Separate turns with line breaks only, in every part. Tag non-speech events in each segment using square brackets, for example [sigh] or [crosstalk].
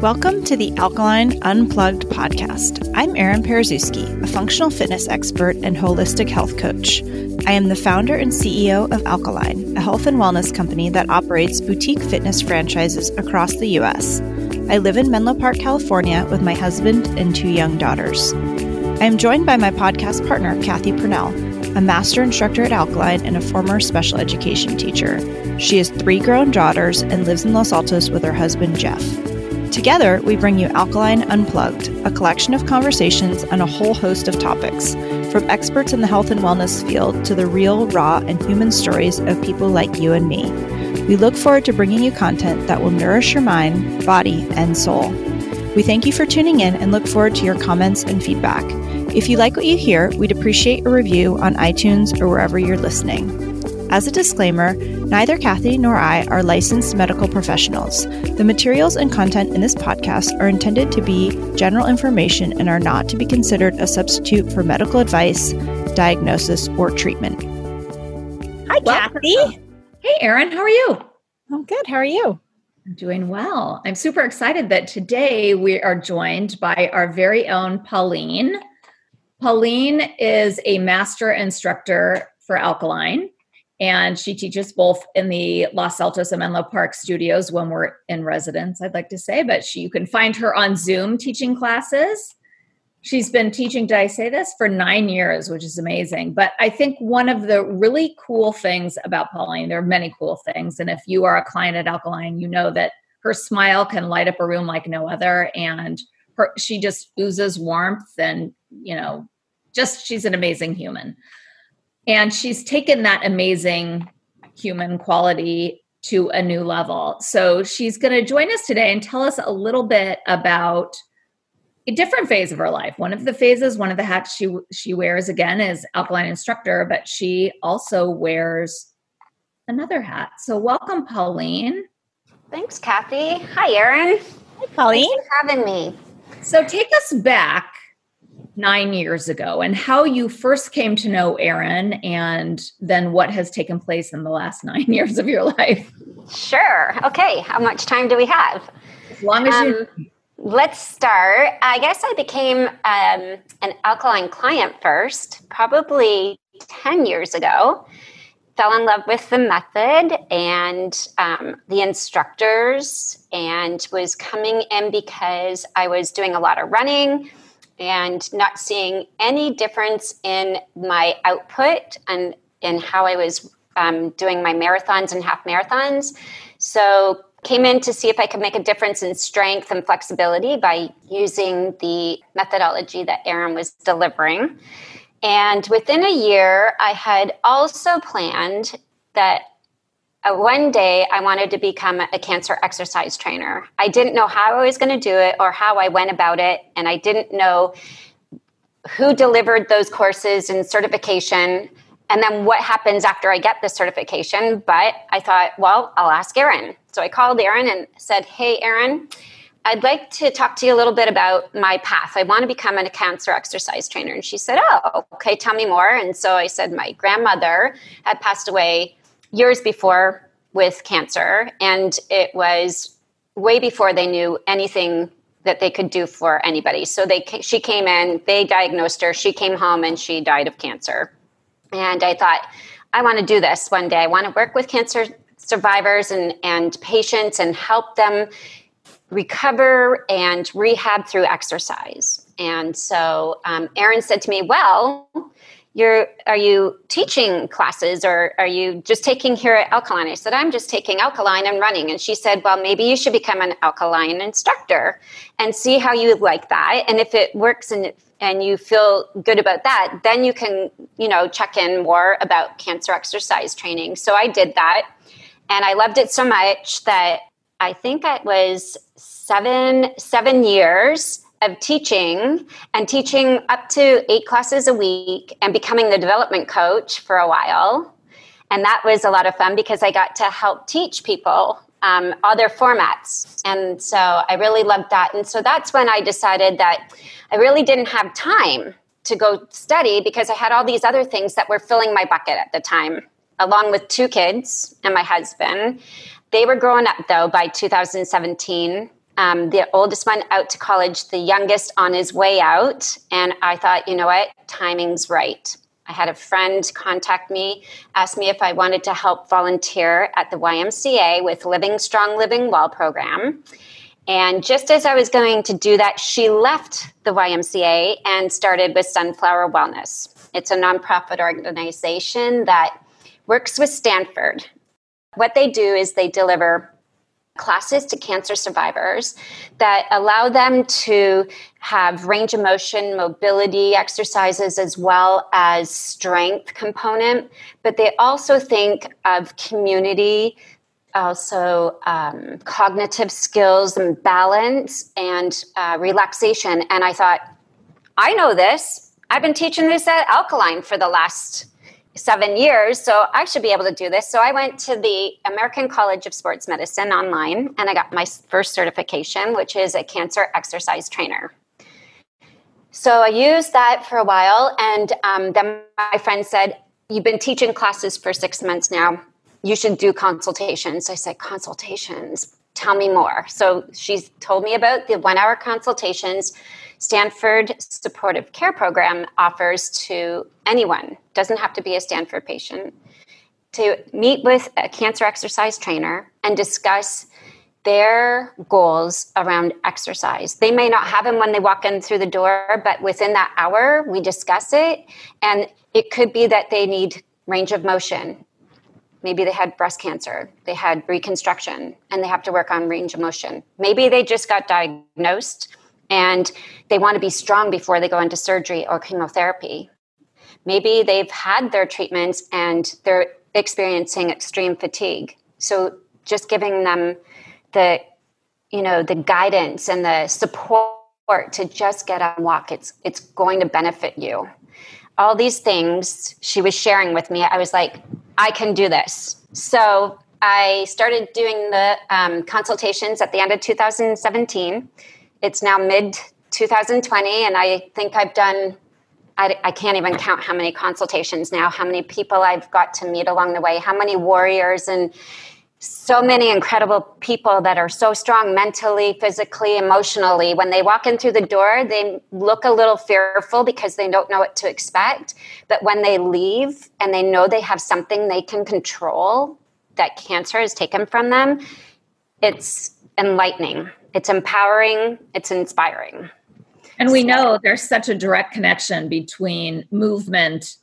Welcome to the Alkalign Unplugged podcast. I'm Erin Paruszewski, a functional fitness expert and holistic health coach. I am the founder and CEO of Alkalign, a health and wellness company that operates boutique fitness franchises across the U.S. I live in Menlo Park, California, with my husband and two young daughters. I am joined by my podcast partner, Kathy Purnell, a master instructor at Alkalign and a former special education teacher. She has three grown daughters and lives in Los Altos with her husband, Jeff. Together, we bring you Alkalign Unplugged, a collection of conversations on a whole host of topics, from experts in the health and wellness field to the real, raw, and human stories of people like you and me. We look forward to bringing you content that will nourish your mind, body, and soul. We thank you for tuning in and look forward to your comments and feedback. If you like what you hear, we'd appreciate a review on iTunes or wherever you're listening. As a disclaimer, neither Kathy nor I are licensed medical professionals. The materials and content in this podcast are intended to be general information and are not to be considered a substitute for medical advice, diagnosis, or treatment. Hi, Welcome. Kathy.
Hey, Erin. How are you?
I'm good. How are you?
I'm doing well. I'm super excited that today we are joined by our very own Pauline. Pauline is a master instructor for Alkalign and she teaches both in the Los Altos and Menlo Park studios when we're in residence, I'd like to say. But she, you can find her on Zoom teaching classes. She's been teaching, did I say this, for nine years, which is amazing. But I think one of the really cool things about Pauline, there are many cool things. And if you are a client at Alkalign, you know that her smile can light up a room like no other. And her, she just oozes warmth and, you know, just she's an amazing human. And she's taken that amazing human quality to a new level. So she's going to join us today and tell us a little bit about a different phase of her life. One of the phases, one of the hats she she wears again is alkalign instructor, but she also wears another hat. So welcome, Pauline.
Thanks, Kathy. Hi, Erin.
Hi, Pauline.
Thanks for having me.
So take us back nine years ago and how you first came to know Erin and then what has taken place in the last [laughs] nine years of your life.
Sure. Okay. How much time do we have?
As long as um, you.
Let's start. I guess I became um, an alkalign client first, probably 10 years ago. Fell in love with the method and um, the instructors, and was coming in because I was doing a lot of running and not seeing any difference in my output and in how I was um, doing my marathons and half marathons. So came in to see if I could make a difference in strength and flexibility by using the methodology that Erin was delivering. And within a year, I had also planned that uh, one day I wanted to become a cancer exercise trainer. I didn't know how I was going to do it or how I went about it, and I didn't know who delivered those courses and certification and then what happens after I get the certification. But I thought, well, I'll ask Erin. So I called Erin and said, Hey, Erin, I'd like to talk to you a little bit about my path. I want to become a cancer exercise trainer. And she said, Oh, okay, tell me more. And so I said, My grandmother had passed away years before with cancer, and it was way before they knew anything that they could do for anybody. So they she came in, they diagnosed her, she came home and she died of cancer. And I thought I want to do this one day. I want to work with cancer survivors and and patients and help them recover and rehab through exercise. And so um, Erin said to me, "Well, you're are you teaching classes or are you just taking here at alkalign? I said i'm just taking alkalign and running. And she said well maybe you should become an alkalign instructor and see how you like that. And if it works and and you feel good about that then you can you know check in more about cancer exercise training. So i did that. And i loved it so much that i think it was seven seven years of teaching and teaching up to eight classes a week and becoming the development coach for a while. And that was a lot of fun because I got to help teach people um, other formats. And so I really loved that. And so that's when I decided that I really didn't have time to go study because I had all these other things that were filling my bucket at the time, along with two kids and my husband. They were growing up though by 2017 um, the oldest one out to college, the youngest on his way out. And I thought, you know what, timing's right. I had a friend contact me, ask me if I wanted to help volunteer at the YMCA with Living Strong, Living Well program. And just as I was going to do that, she left the YMCA and started with Sunflower Wellness. It's a nonprofit organization that works with Stanford. What they do is they deliver classes to cancer survivors that allow them to have range of motion, mobility exercises, as well as strength component. But they also think of community, also um, cognitive skills and balance and uh, relaxation. And I thought, I know this. I've been teaching this at Alkalign for the last seven years, so I should be able to do this. So I went to the American College of Sports Medicine online and I got my first certification, which is a cancer exercise trainer. So I used that for a while, and um, then my friend said, You've been teaching classes for six months now. You should do consultations. I said, Consultations? Tell me more. So she told me about the one hour consultations Stanford Supportive Care Program offers to anyone, doesn't have to be a Stanford patient, to meet with a cancer exercise trainer and discuss their goals around exercise. They may not have them when they walk in through the door, but within that hour, we discuss it. And it could be that they need range of motion. Maybe they had breast cancer, they had reconstruction, and they have to work on range of motion. Maybe they just got diagnosed and they want to be strong before they go into surgery or chemotherapy. Maybe they've had their treatments and they're experiencing extreme fatigue. So just giving them the you know the guidance and the support to just get up and walk it's it's going to benefit you. All these things she was sharing with me, I was like, I can do this. So I started doing the um, consultations at the end of 2017 it's now mid 2020, and I think I've done, I, I, can't even count how many consultations now, how many people I've got to meet along the way, how many warriors and so many incredible people that are so strong mentally, physically, emotionally. When they walk in through the door, they look a little fearful because they don't know what to expect. But when they leave and they know they have something they can control that cancer has taken from them, it's enlightening it's empowering, it's inspiring.
And we know there's such a direct connection between movement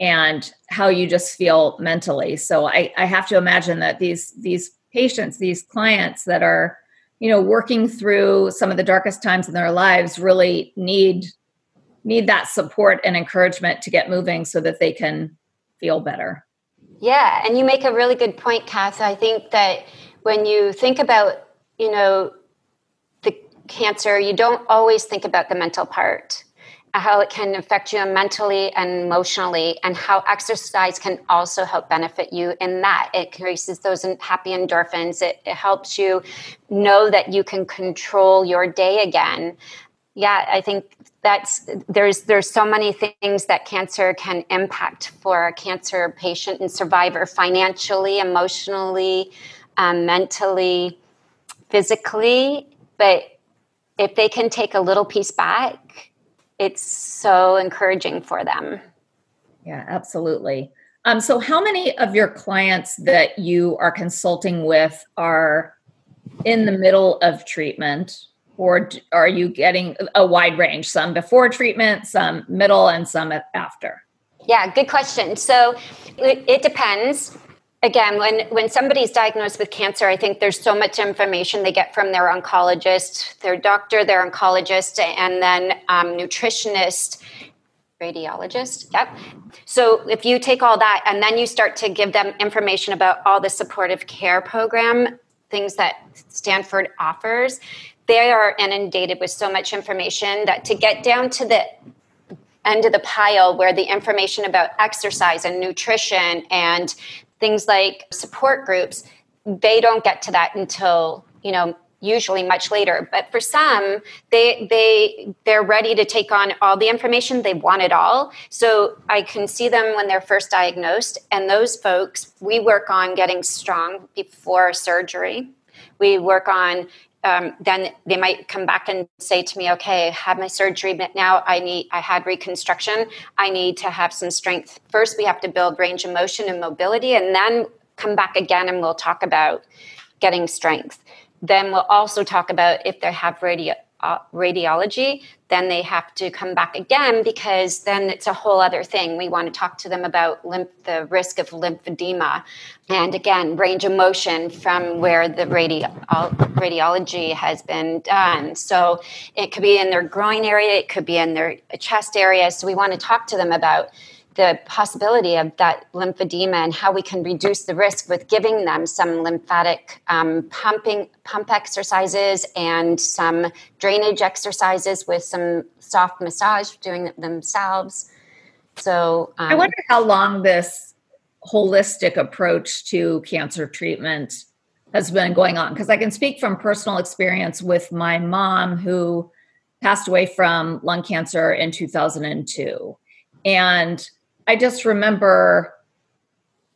and how you just feel mentally. So I, I have to imagine that these these patients, these clients that are, you know, working through some of the darkest times in their lives really need need that support and encouragement to get moving so that they can feel better.
Yeah, and you make a really good point, Kath. I think that when you think about, you know, cancer, you don't always think about the mental part, how it can affect you mentally and emotionally, and how exercise can also help benefit you in that. It increases those happy endorphins. It, it helps you know that you can control your day again. Yeah, I think that's there's there's so many things that cancer can impact for a cancer patient and survivor financially, emotionally, um, mentally, physically. But if they can take a little piece back, it's so encouraging for them.
Yeah, absolutely. Um, so, how many of your clients that you are consulting with are in the middle of treatment, or are you getting a wide range? Some before treatment, some middle, and some after?
Yeah, good question. So, it, it depends again when when somebody's diagnosed with cancer i think there's so much information they get from their oncologist their doctor their oncologist and then um, nutritionist radiologist yep. So if you take all that and then you start to give them information about all the supportive care program things that stanford offers they are inundated with so much information that to get down to the end of the pile where the information about exercise and nutrition and things like support groups, they don't get to that until, you know, usually much later. But for some they they they're ready to take on all the information. They want it all. So i can see them when they're first diagnosed. And those folks we work on getting strong before surgery. We work on um, then they might come back and say to me, "Okay, I had my surgery, but now I need I had reconstruction. I need to have some strength. First, we have to build range of motion and mobility, and then come back again, and we'll talk about getting strength. Then we'll also talk about if they have radio, Uh, radiology, then they have to come back again because then it's a whole other thing. We want to talk to them about lymph, the risk of lymphedema, and again, range of motion from where the radi- radiology has been done. So it could be in their groin area, it could be in their chest area. So we want to talk to them about the possibility of that lymphedema and how we can reduce the risk with giving them some lymphatic um, pumping pump exercises and some drainage exercises with some soft massage doing it themselves. So
um, i wonder how long this holistic approach to cancer treatment has been going on because i can speak from personal experience with my mom who passed away from lung cancer in 2002 and I just remember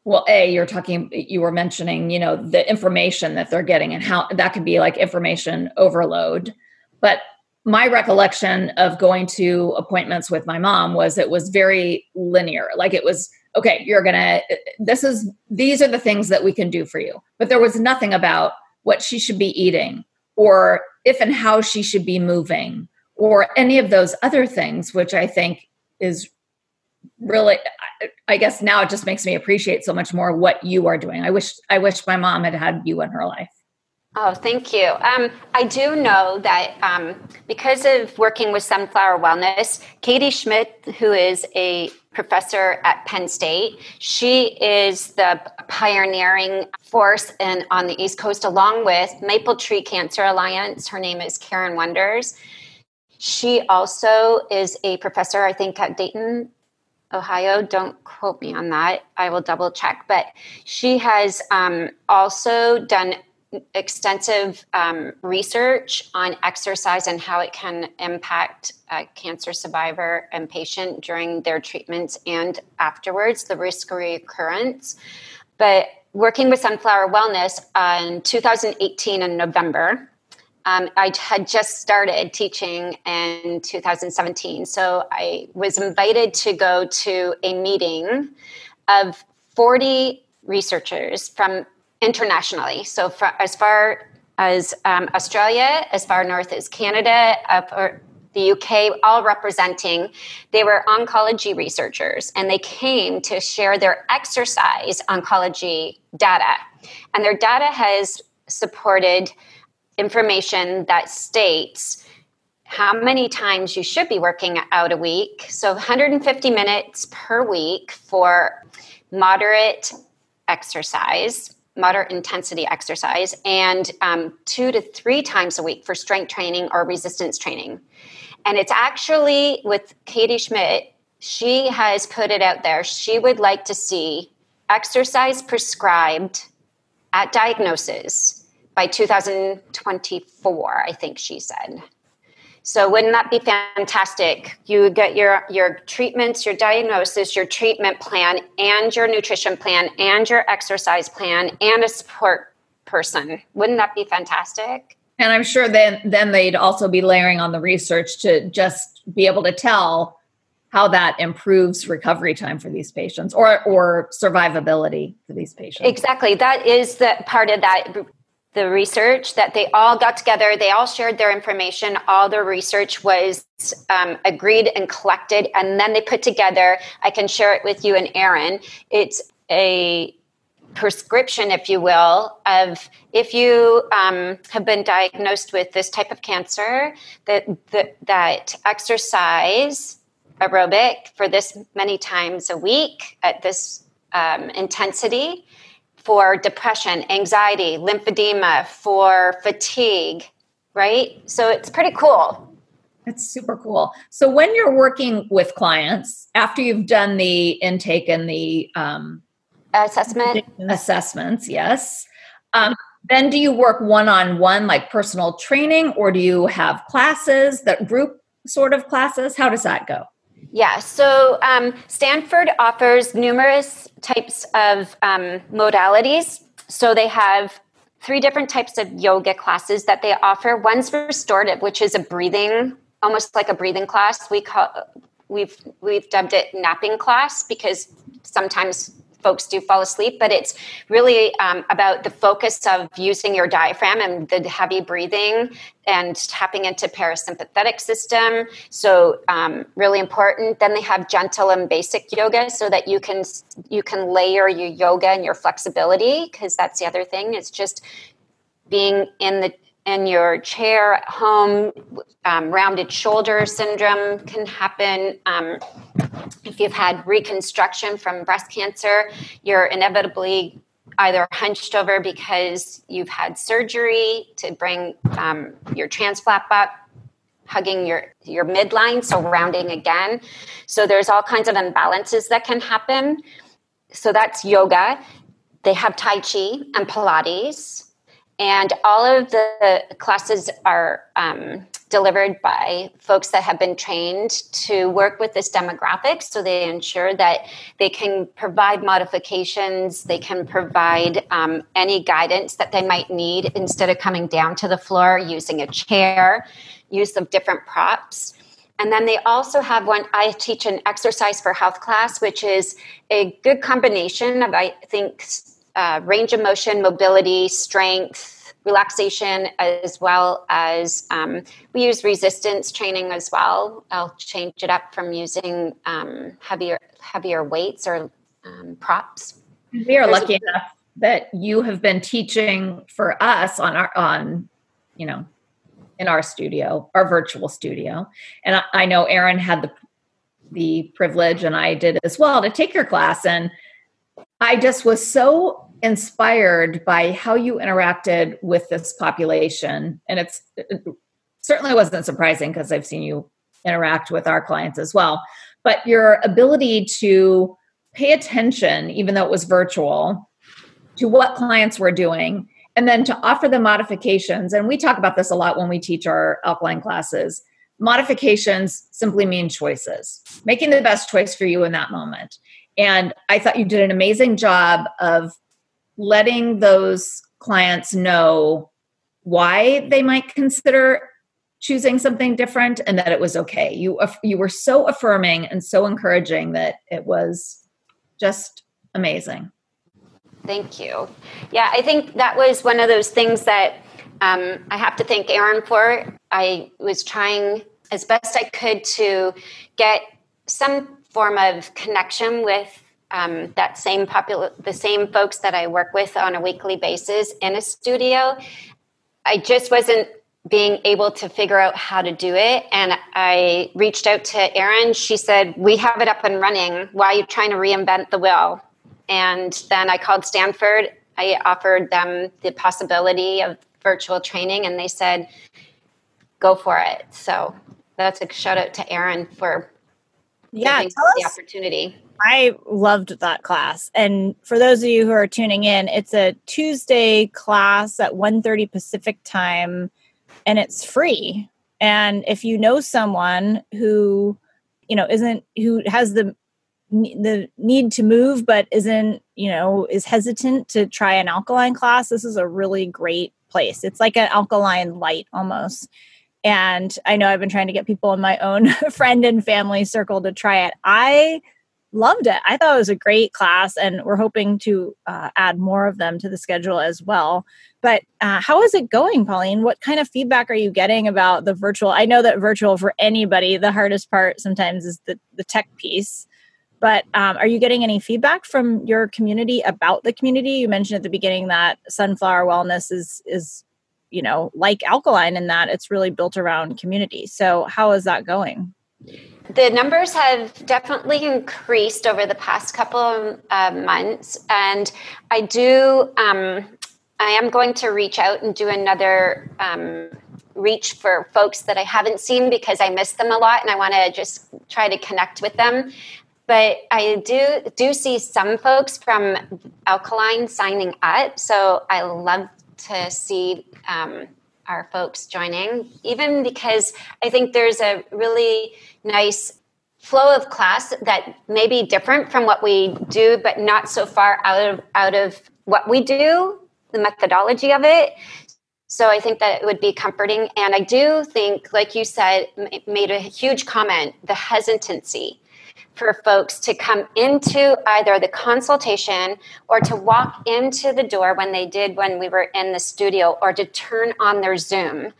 well a you're talking you were mentioning you know the information that they're getting and how that could be like information overload. But my recollection of going to appointments with my mom was it was very linear. Like it was okay you're gonna this is these are the things that we can do for you. But there was nothing about what she should be eating or if and how she should be moving or any of those other things which i think is really i guess now it just makes me appreciate so much more what you are doing. I wish i wish my mom had had you in her life.
Oh thank you. Um, i do know that um, because of working with sunflower wellness katie schmitz who is a professor at penn state she is the pioneering force in, on the east coast along with maple tree cancer alliance. Her name is karen wonders. She also is a professor, I think, at Dayton Ohio. Don't quote me on that. I will double check. But she has um, also done extensive um, research on exercise and how it can impact a cancer survivor and patient during their treatments and afterwards, the risk of recurrence. But working with Sunflower Wellness uh, in 2018 in November, um, I had just started teaching in 2017. So I was invited to go to a meeting of 40 researchers from internationally. So as far as um, Australia, as far north as Canada, up or the UK, all representing. They were oncology researchers and they came to share their exercise oncology data. And their data has supported information that states how many times you should be working out a week. So 150 minutes per week for moderate exercise, moderate intensity exercise, and um, two to three times a week for strength training or resistance training. And it's actually with Katie Schmitz, she has put it out there. She would like to see exercise prescribed at diagnosis by 2024, I think she said. So wouldn't that be fantastic? You get your your treatments, your diagnosis, your treatment plan, and your nutrition plan, and your exercise plan, and a support person. Wouldn't that be fantastic?
And I'm sure then then they'd also be layering on the research to just be able to tell how that improves recovery time for these patients or or survivability for these patients.
Exactly. That is the part of that the research that they all got together they all shared their information all their research was um, agreed and collected and then they put together i can share it with you and erin it's a prescription if you will of if you um, have been diagnosed with this type of cancer that, that that exercise aerobic for this many times a week at this um, intensity for depression, anxiety, lymphedema, for fatigue, right? So it's pretty cool.
It's super cool. So when you're working with clients, after you've done the intake and the um,
assessment
assessments, yes. Um, then do you work one on one, like personal training, or do you have classes that group sort of classes? How does that go?
Yeah, so um, Stanford offers numerous types of um, modalities. So they have three different types of yoga classes that they offer. One's restorative, which is a breathing, almost like a breathing class. We call we've we've dubbed it napping class because sometimes folks do fall asleep, but it's really um, about the focus of using your diaphragm and the heavy breathing and tapping into parasympathetic system. So um, really important. Then they have gentle and basic yoga so that you can you can layer your yoga and your flexibility because that's the other thing. It's just being in the in your chair at home, um, rounded shoulder syndrome can happen. Um, if you've had reconstruction from breast cancer, you're inevitably either hunched over because you've had surgery to bring um, your TRAM flap up hugging your your midline so rounding again. So there's all kinds of imbalances that can happen. So that's yoga. They have tai chi and pilates and all of the classes are um, delivered by folks that have been trained to work with this demographic. So they ensure that they can provide modifications, they can provide um, any guidance that they might need instead of coming down to the floor using a chair, use of different props. And then they also have one, I teach an exercise for health class, which is a good combination of, I think, uh, range of motion, mobility, strength, relaxation, as well as um, we use resistance training as well. I'll change it up from using um, heavier heavier weights or um, props.
We are There's lucky a- enough that you have been teaching for us on our on you know in our studio, our virtual studio, and I, I know Erin had the the privilege, and I did as well, to take your class and. I just was so inspired by how you interacted with this population. And it's it certainly wasn't surprising because I've seen you interact with our clients as well. But your ability to pay attention, even though it was virtual, to what clients were doing, and then to offer the modifications. And we talk about this a lot when we teach our alkalign classes. Modifications simply mean choices, making the best choice for you in that moment. And I thought you did an amazing job of letting those clients know why they might consider choosing something different and that it was okay. You you were so affirming and so encouraging that it was just amazing.
Thank you. Yeah, I think that was one of those things that um, I have to thank Erin for. I was trying as best I could to get some form of connection with um, that same popul- the same folks that I work with on a weekly basis in a studio. I just wasn't being able to figure out how to do it. And I reached out to Erin. She said, We have it up and running. Why are you trying to reinvent the wheel? And then I called Stanford. I offered them the possibility of virtual training, and they said, Go for it. So that's a shout out to Erin for
yeah,
the opportunity.
I loved that class. And for those of you who are tuning in, it's a Tuesday class at 1:30 Pacific time and it's free. And if you know someone who, you know, isn't who has the the need to move but isn't, you know, is hesitant to try an alkalign class, this is a really great place. It's like an alkalign light almost. And I know I've been trying to get people in my own [laughs] friend and family circle to try it. I loved it. I thought it was a great class, and we're hoping to uh, add more of them to the schedule as well. But uh, how is it going, Pauline? What kind of feedback are you getting about the virtual? I know that virtual for anybody, the hardest part sometimes is the, the tech piece. But um, are you getting any feedback from your community about the community? You mentioned at the beginning that Sunflower Wellness is is you know like alkalign in that it's really built around community. So how is that going?
The numbers have definitely increased over the past couple of uh, months, and I do. Um, I am going to reach out and do another um, reach for folks that I haven't seen because I miss them a lot, and I want to just try to connect with them. But I do do see some folks from Alkalign signing up, so I love to see. Um, our folks joining, even because I think there's a really nice flow of class that may be different from what we do, but not so far out of out of what we do the methodology of it. So I think that it would be comforting. And I do think, like you said, made a huge comment the hesitancy for folks to come into either the consultation or to walk into the door when they did when we were in the studio or to turn on their Zoom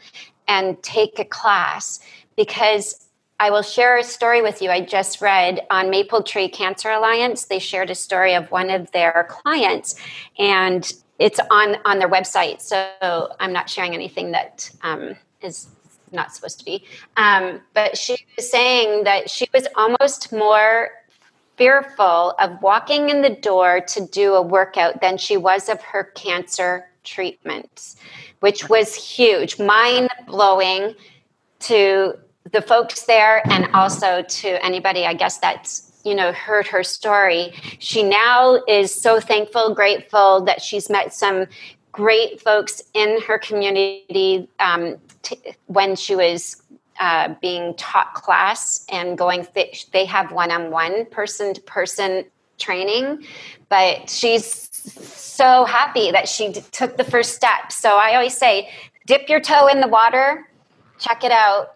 and take a class because I will share a story with you. I just read on Maple Tree Cancer Alliance. They shared a story of one of their clients, and it's on on their website. So I'm not sharing anything that um, is not supposed to be. Um, but she was saying that she was almost more fearful of walking in the door to do a workout than she was of her cancer treatments, which was huge, mind blowing to the folks there and also to anybody, I guess, that's you know heard her story she now is so thankful grateful that she's met some great folks in her community um, t- when she was uh, being taught class and going th- they have one-on-one person-to-person training but she's so happy that she d- took the first step. So i always say dip your toe in the water check it out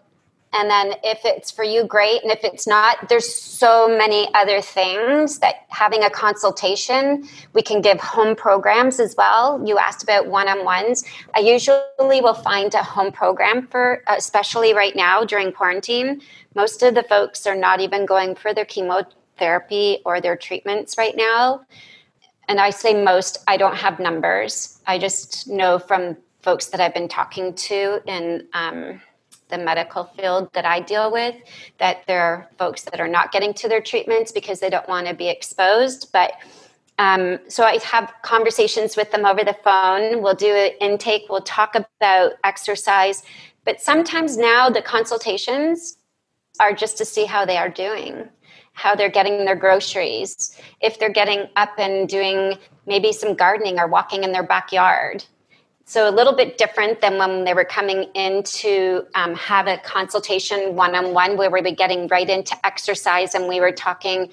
and then if it's for you great. And if it's not there's so many other things that having a consultation we can give home programs as well. You asked about one-on-ones. I usually will find a home program for especially right now during quarantine. Most of the folks are not even going for their chemotherapy or their treatments right now. And i say most i don't have numbers. I just know from folks that i've been talking to in um, the medical field that I deal with that there are folks that are not getting to their treatments because they don't want to be exposed. But um, so I have conversations with them over the phone. We'll do an intake, we'll talk about exercise. But sometimes now the consultations are just to see how they are doing, how they're getting their groceries, if they're getting up and doing maybe some gardening or walking in their backyard so a little bit different than when they were coming in to um, have a consultation one-on-one where we were getting right into exercise and we were talking,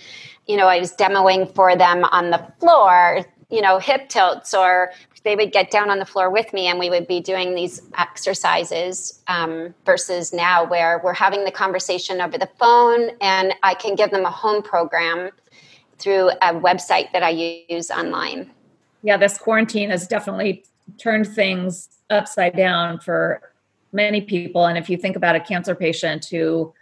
you know, I was demoing for them on the floor, you know, hip tilts or they would get down on the floor with me and we would be doing these exercises um, versus now where we're having the conversation over the phone and I can give them a home program through a website that I use online.
Yeah, this quarantine has definitely turned things upside down for many people. And if you think about a cancer patient who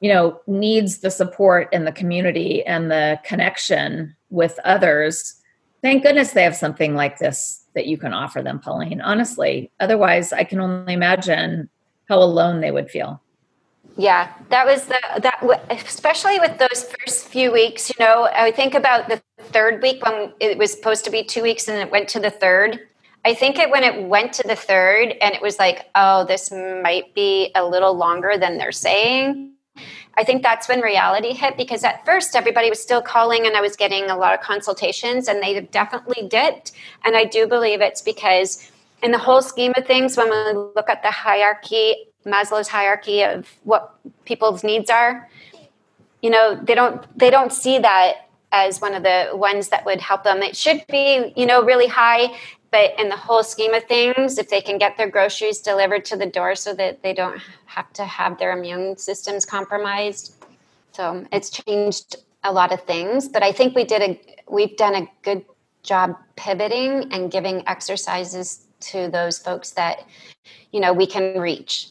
you know needs the support in the community and the connection with others thank goodness they have something like this that you can offer them pauline honestly. Otherwise i can only imagine how alone they would feel.
Yeah that was the that especially with those first few weeks you know i think about the third week when it was supposed to be two weeks and it went to the third I think it when it went to the third and it was like, oh, this might be a little longer than they're saying. I think that's when reality hit because at first everybody was still calling and I was getting a lot of consultations and they definitely dipped. And I do believe it's because, in the whole scheme of things, when we look at the hierarchy, Maslow's hierarchy of what people's needs are, you know, they don't they don't see that as one of the ones that would help them. It should be, you know, really high but in the whole scheme of things, if they can get their groceries delivered to the door so that they don't have to have their immune systems compromised. So it's changed a lot of things, but I think we did a we've done a good job pivoting and giving exercises to those folks that you know we can reach.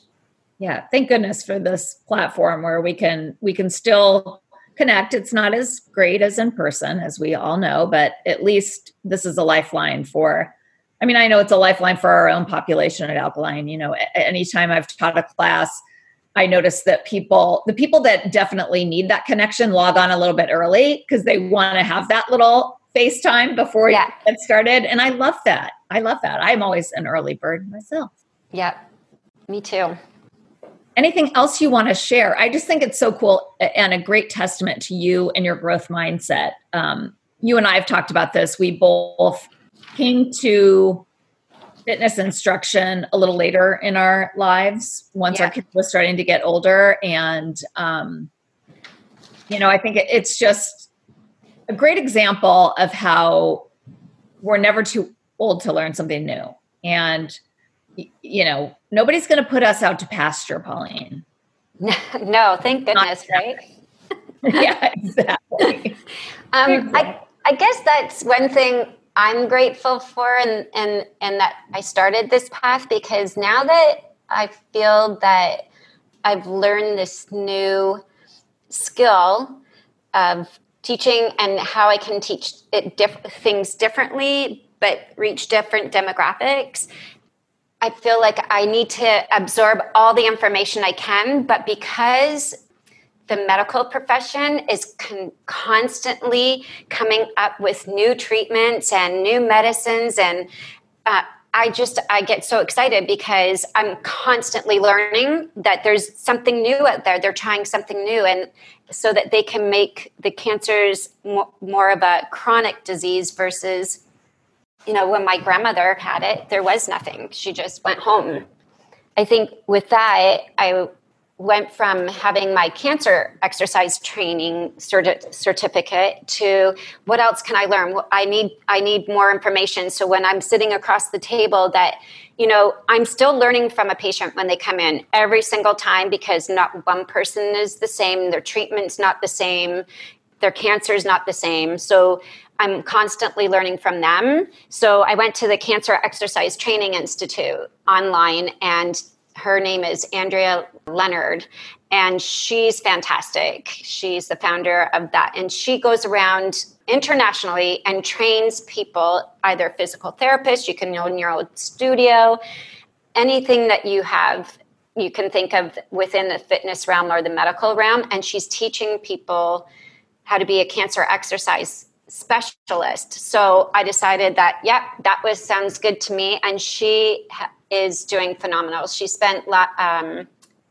Yeah, thank goodness for this platform where we can we can still connect. It's not as great as in person, as we all know, but at least this is a lifeline for I mean, I know it's a lifeline for our own population at Alkalign. You know, anytime I've taught a class, I notice that people, the people that definitely need that connection, log on a little bit early because they want to have that little FaceTime before yeah. you get started. And I love that. I love that. I'm always an early bird myself.
Yeah, me too.
Anything else you want to share? I just think it's so cool and a great testament to you and your growth mindset. Um, you and I have talked about this. We both came to fitness instruction a little later in our lives once yeah. our kids were starting to get older and um, you know i think it's just a great example of how we're never too old to learn something new. And, you know, nobody's going to put us out to pasture, Pauline. [laughs]
no, thank goodness, right? [laughs]
yeah, exactly. [laughs]
um, I, I guess that's one thing I'm grateful for, and and and that I started this path because now that I feel that I've learned this new skill of teaching and how I can teach it diff- things differently, but reach different demographics. I feel like I need to absorb all the information I can, but because the medical profession is con- constantly coming up with new treatments and new medicines. And uh, i just i get so excited because i'm constantly learning that there's something new out there. They're trying something new. And so that they can make the cancers more, more of a chronic disease versus you know when my grandmother had it there was nothing. She just went home. I think with that i went from having my cancer exercise training certi- certificate to what else can I learn? I need I need more information. So when I'm sitting across the table, that you know I'm still learning from a patient when they come in every single time because not one person is the same. Their treatment's not the same. Their cancer is not the same. So I'm constantly learning from them. So I went to the Cancer Exercise Training Institute online and her name is Andrea Leonard, and she's fantastic. She's the founder of that. And she goes around internationally and trains people, either physical therapists, you can own your own studio, anything that you have, you can think of within the fitness realm or the medical realm. And she's teaching people how to be a cancer exercise specialist. So I decided that, yep, that was sounds good to me. And she is doing phenomenal. She spent um,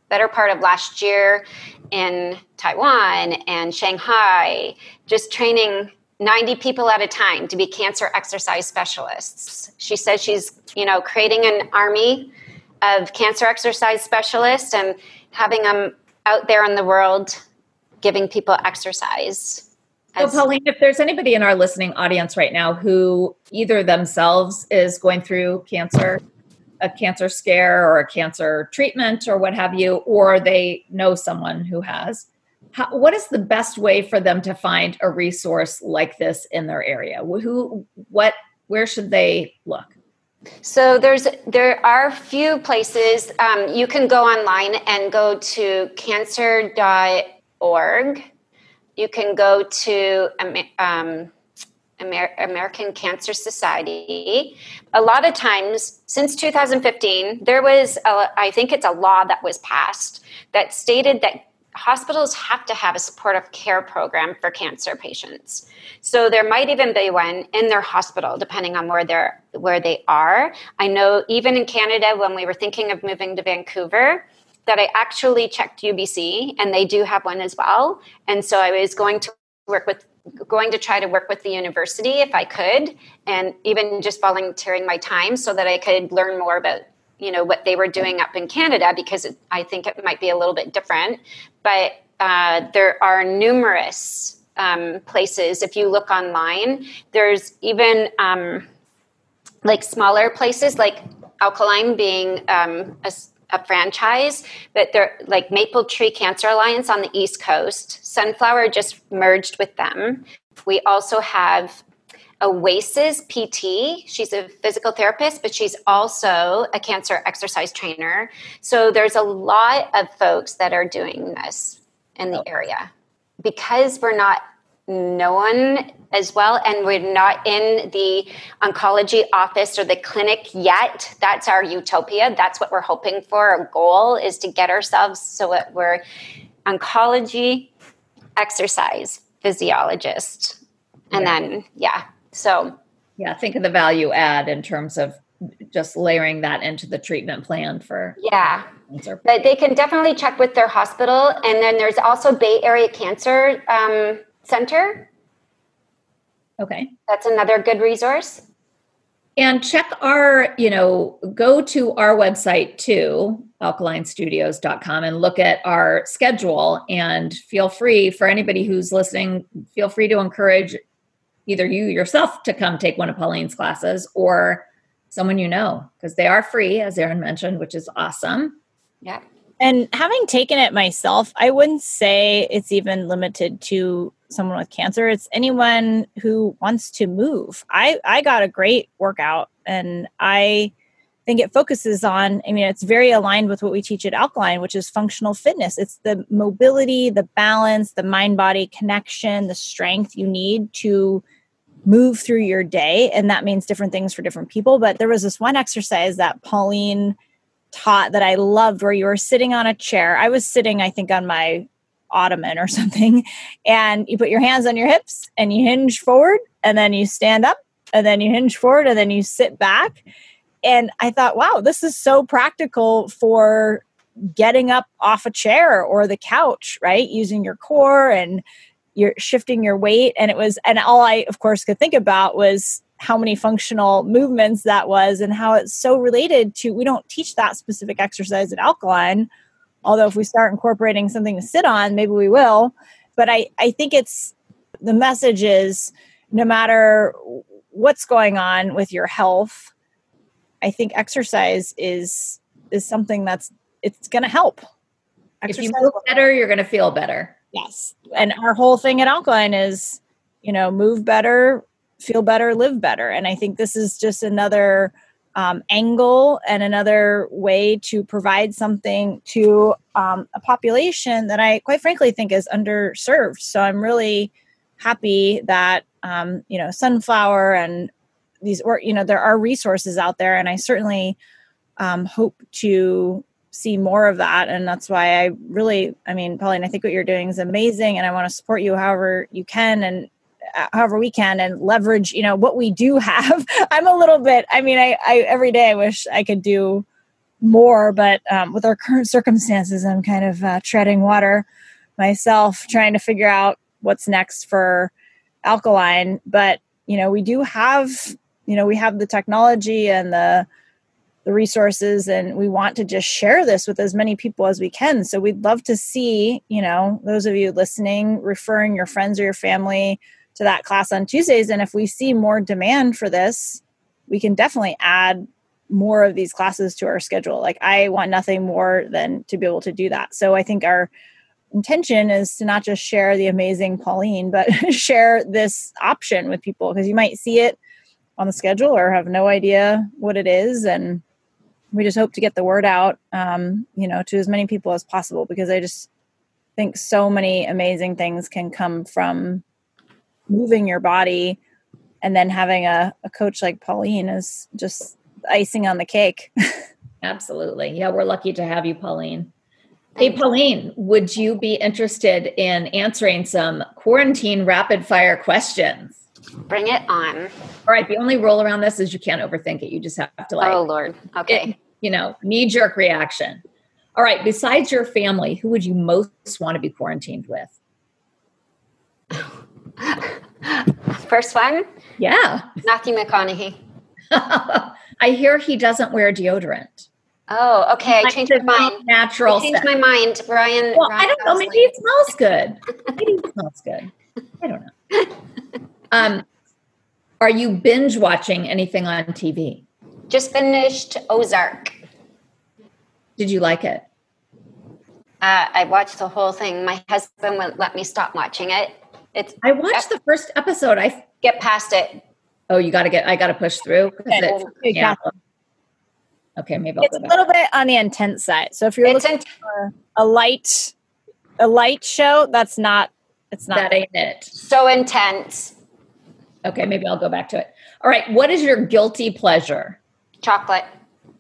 better part of last year in Taiwan and Shanghai, just training 90 people at a time to be cancer exercise specialists. She says she's, you know, creating an army of cancer exercise specialists and having them out there in the world giving people exercise.
So, Pauline, if there's anybody in our listening audience right now who either themselves is going through cancer a cancer scare or a cancer treatment or what have you, or they know someone who has. How, what is the best way for them to find a resource like this in their area? Who, what, where should they look?
So there's there are a few places um, you can go online and go to cancer.org. You can go to um, Amer- American Cancer Society. A lot of times, since 2015, there was, a, I think it's a law that was passed that stated that hospitals have to have a supportive care program for cancer patients. So there might even be one in their hospital, depending on where they're where they are. I know even in Canada, when we were thinking of moving to Vancouver, that I actually checked UBC, and they do have one as well. And so I was going to work with going to try to work with the university if I could, and even just volunteering my time so that I could learn more about you know what they were doing up in Canada because it, I think it might be a little bit different. But uh, there are numerous um, places. If you look online, there's even um, like smaller places like Alkalign being um, a a franchise, but they're like Maple Tree Cancer Alliance on the East Coast. Sunflower just merged with them. We also have Oasis PT. She's a physical therapist, but she's also a cancer exercise trainer. So there's a lot of folks that are doing this in the area. Because we're not known as well and we're not in the oncology office or the clinic yet. That's our utopia. That's what we're hoping for. Our goal is to get ourselves so that we're oncology exercise physiologist and yeah. then yeah so.
Yeah think of the value add in terms of just layering that into the treatment plan for
yeah. cancer. but they can definitely check with their hospital and then there's also bay area cancer um, Center.
Okay.
That's another good resource.
And check our, you know, go to our website too, alkalignstudios.com, and look at our schedule. And feel free for anybody who's listening, feel free to encourage either you yourself to come take one of Pauline's classes or someone you know because they are free, as Erin mentioned, which is awesome.
Yeah.
And having taken it myself, I wouldn't say it's even limited to someone with cancer. It's anyone who wants to move. I I got a great workout and I think it focuses on, I mean, it's very aligned with what we teach at Alkalign, which is functional fitness. It's the mobility, the balance, the mind body connection, the strength you need to move through your day. And that means different things for different people. But there was this one exercise that Pauline taught that I loved where you were sitting on a chair. I was sitting, I think, on my ottoman or [laughs] something. And you put your hands on your hips and you hinge forward and then you stand up and then you hinge forward and then you sit back. And I thought, wow, this is so practical for getting up off a chair or the couch, right? Using your core and you're shifting your weight. And it was, and all I, of course, could think about was how many functional movements that was and how it's so related to, we don't teach that specific exercise at alkalign Although if we start incorporating something to sit on, maybe we will. But I, I think it's the message is no matter what's going on with your health, I think exercise is is something that's it's going to help.
Exercise if you move better, you're going to feel better.
Yes. And our whole thing at alkalign is, you know, move better, feel better, live better. And I think this is just another um, angle and another way to provide something to um, a population that I, quite frankly, think is underserved. So I'm really happy that um, you know sunflower and these, or you know, there are resources out there, and I certainly um, hope to see more of that and that's why i really i mean pauline i think what you're doing is amazing and i want to support you however you can and however we can and leverage you know what we do [laughs] have. I'm a little bit i mean i, I every day i wish i could do more but um, with our current circumstances i'm kind of uh, treading water myself trying to figure out what's next for alkalign. But you know we do have you know we have the technology and the the resources and we want to just share this with as many people as we can. So we'd love to see you know those of you listening referring your friends or your family to that class on Tuesdays. And if we see more demand for this, we can definitely add more of these classes to our schedule. Like I want nothing more than to be able to do that. So I think our intention is to not just share the amazing Pauline, but [laughs] share this option with people because you might see it on the schedule or have no idea what it is. And we just hope to get the word out, um, you know, to as many people as possible because I just think so many amazing things can come from moving your body and then having a, a coach like Pauline is just icing on the cake. [laughs]
Absolutely. Yeah, we're lucky to have you, Pauline. Hey, Pauline, would you be interested in answering some quarantine rapid fire questions?
Bring it on.
All right. The only rule around this is you can't overthink it. You just have to like,
oh, Lord. Okay. It,
you know, knee jerk reaction. All right. Besides your family, who would you most want to be quarantined with? [laughs]
First one?
Yeah.
Matthew McConaughey. [laughs]
I hear he doesn't wear deodorant.
Oh, okay. I changed my mind.
Natural.
I changed my mind, Brian.
Well, Ryan I don't know. Maybe it smells good. maybe it smells good. I don't know. [laughs] Um, are you binge watching anything on TV?
Just finished Ozark.
Did you like it?
Uh, I watched the whole thing. My husband wouldn't let me stop watching it. It's.
I watched the first episode. I
get past it.
Oh, you got to get. I got to push through. It, yeah. okay, maybe I'll
it's a little bit on the intense side. So if you're it's looking int- for a light, a light show, that's not. It's not.
That ain't it.
So intense.
Okay, maybe I'll go back to it. All right, what is your guilty pleasure?
Chocolate.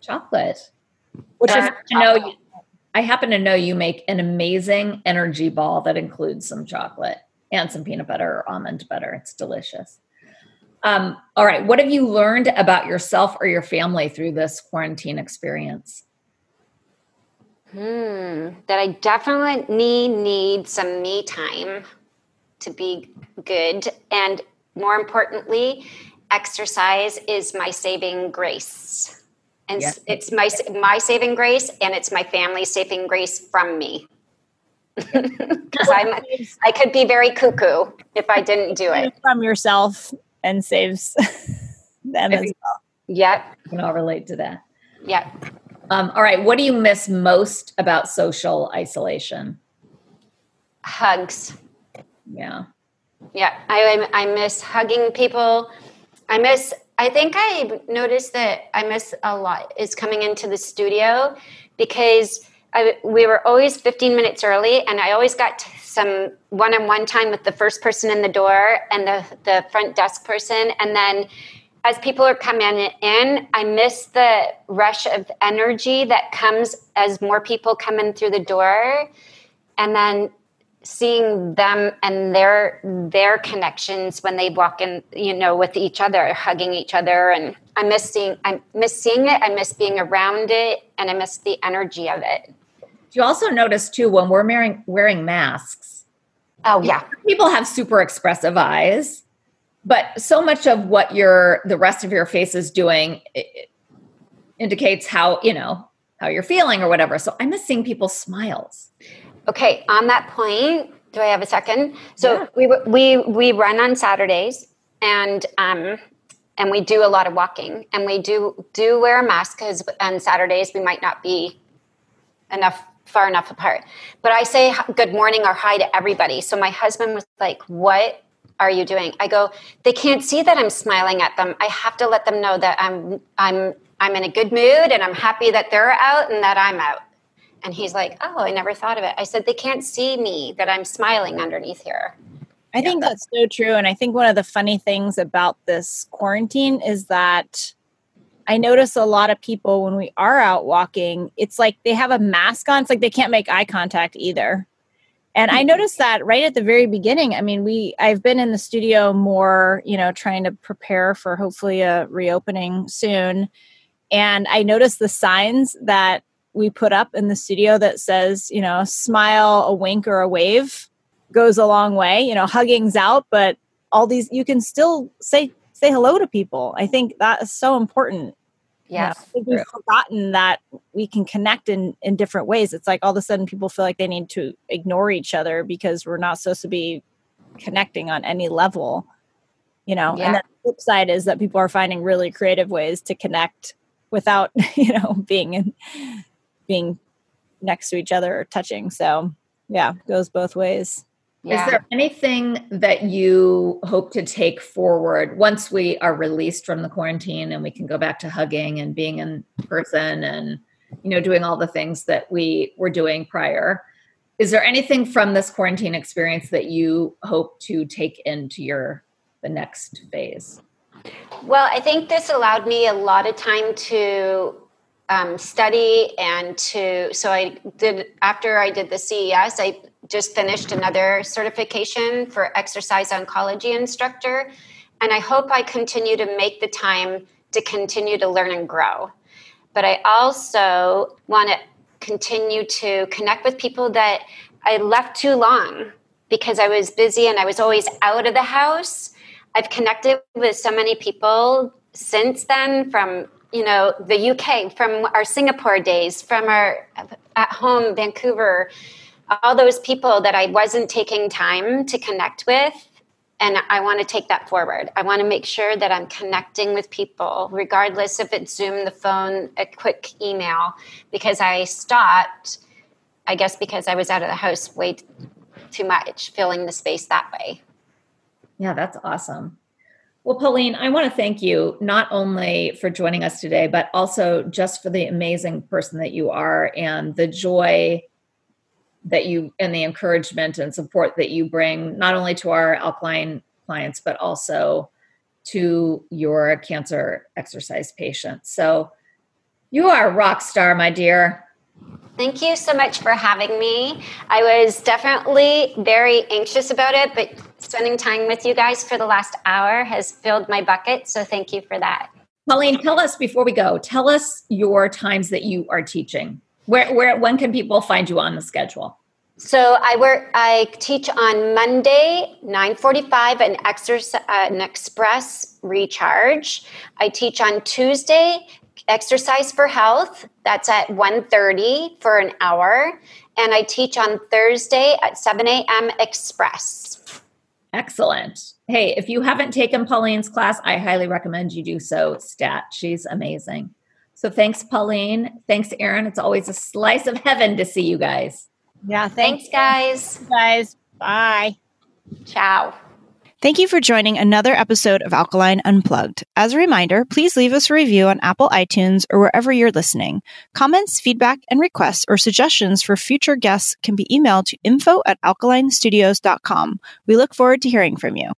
Chocolate. Which uh, I happen to know you, I happen to know you make an amazing energy ball that includes some chocolate and some peanut butter or almond butter. It's delicious. Um, all right. What have you learned about yourself or your family through this quarantine experience?
Hmm, that I definitely need some me time to be good. And more importantly, exercise is my saving grace. And yes. it's my my saving grace and it's my family's saving grace from me. Because I'm I could be very cuckoo if I didn't do it
from yourself and saves [laughs] them as well.
Yep,
we can all relate to that.
Yep.
Um, all right, what do you miss most about social isolation?
Hugs.
Yeah.
Yeah, I I miss hugging people. I miss. I think I noticed that I miss a lot is coming into the studio because I, we were always 15 minutes early, and I always got some one-on-one time with the first person in the door and the the front desk person, and then as people are coming in, I miss the rush of energy that comes as more people come in through the door, and then seeing them and their their connections when they walk in you know with each other hugging each other and i miss seeing i miss seeing it i miss being around it and i miss the energy of it
you also notice too when we're wearing wearing masks
oh yeah
people have super expressive eyes but so much of what your the rest of your face is doing indicates how you know how you're feeling or whatever so i miss seeing people's smiles
Okay, on that point, do I have a second? So yeah. we we we run on Saturdays, and um, and we do a lot of walking, and we do do wear a mask because on Saturdays we might not be enough far enough apart. But I say good morning or hi to everybody. So my husband was like, "What are you doing?" I go, "They can't see that I'm smiling at them. I have to let them know that I'm I'm I'm in a good mood and I'm happy that they're out and that I'm out." And he's like, Oh, I never thought of it. I said, They can't see me that I'm smiling underneath here.
I yeah, think that's, that's so true. And I think one of the funny things about this quarantine is that I notice a lot of people when we are out walking, it's like they have a mask on. It's like they can't make eye contact either. And I mm-hmm. noticed that right at the very beginning. I mean, we I've been in the studio more, you know, trying to prepare for hopefully a reopening soon. And I noticed the signs that we put up in the studio that says, you know, smile, a wink, or a wave goes a long way. You know, hugging's out, but all these you can still say say hello to people. I think that is so important.
Yeah,
you know, we've forgotten that we can connect in in different ways. It's like all of a sudden people feel like they need to ignore each other because we're not supposed to be connecting on any level. You know, yeah. and the flip side is that people are finding really creative ways to connect without [laughs] you know being in being next to each other or touching. So yeah, goes both ways.
Yeah. Is there anything that you hope to take forward once we are released from the quarantine and we can go back to hugging and being in person and you know doing all the things that we were doing prior? Is there anything from this quarantine experience that you hope to take into your the next phase?
Well, I think this allowed me a lot of time to um, study and to so i did after i did the ces i just finished another certification for exercise oncology instructor and i hope i continue to make the time to continue to learn and grow. But i also want to continue to connect with people that i left too long because i was busy and i was always out of the house. I've connected with so many people since then from you know the uk from our singapore days from our at home vancouver all those people that i wasn't taking time to connect with and i want to take that forward. I want to make sure that i'm connecting with people regardless if it's zoom the phone a quick email because i stopped i guess because i was out of the house way too much filling the space that way.
Yeah that's awesome. Well, Pauline, I want to thank you not only for joining us today, but also just for the amazing person that you are and the joy that you and the encouragement and support that you bring not only to our alkalign clients, but also to your cancer exercise patients. So you are a rock star, my dear.
Thank you so much for having me. I was definitely very anxious about it, but spending time with you guys for the last hour has filled my bucket. So thank you for that.
Pauline, tell us before we go, tell us your times that you are teaching. Where, where, when can people find you on the schedule?
So I work. I teach on Monday, nine forty-five, an exercise, uh, an express recharge. I teach on Tuesday, exercise for health. That's at 1.30 for an hour. And I teach on Thursday at 7 a.m. Express.
Excellent. Hey, if you haven't taken Pauline's class, I highly recommend you do so. Stat, she's amazing. So thanks, Pauline. Thanks, Erin. It's always a slice of heaven to see you guys.
Yeah,
thanks, thanks guys.
Guys, bye.
Ciao.
Thank you for joining another episode of Alkalign Unplugged. As a reminder, please leave us a review on Apple iTunes or wherever you're listening. Comments, feedback, and requests or suggestions for future guests can be emailed to info at alkalignstudios.com. We look forward to hearing from you.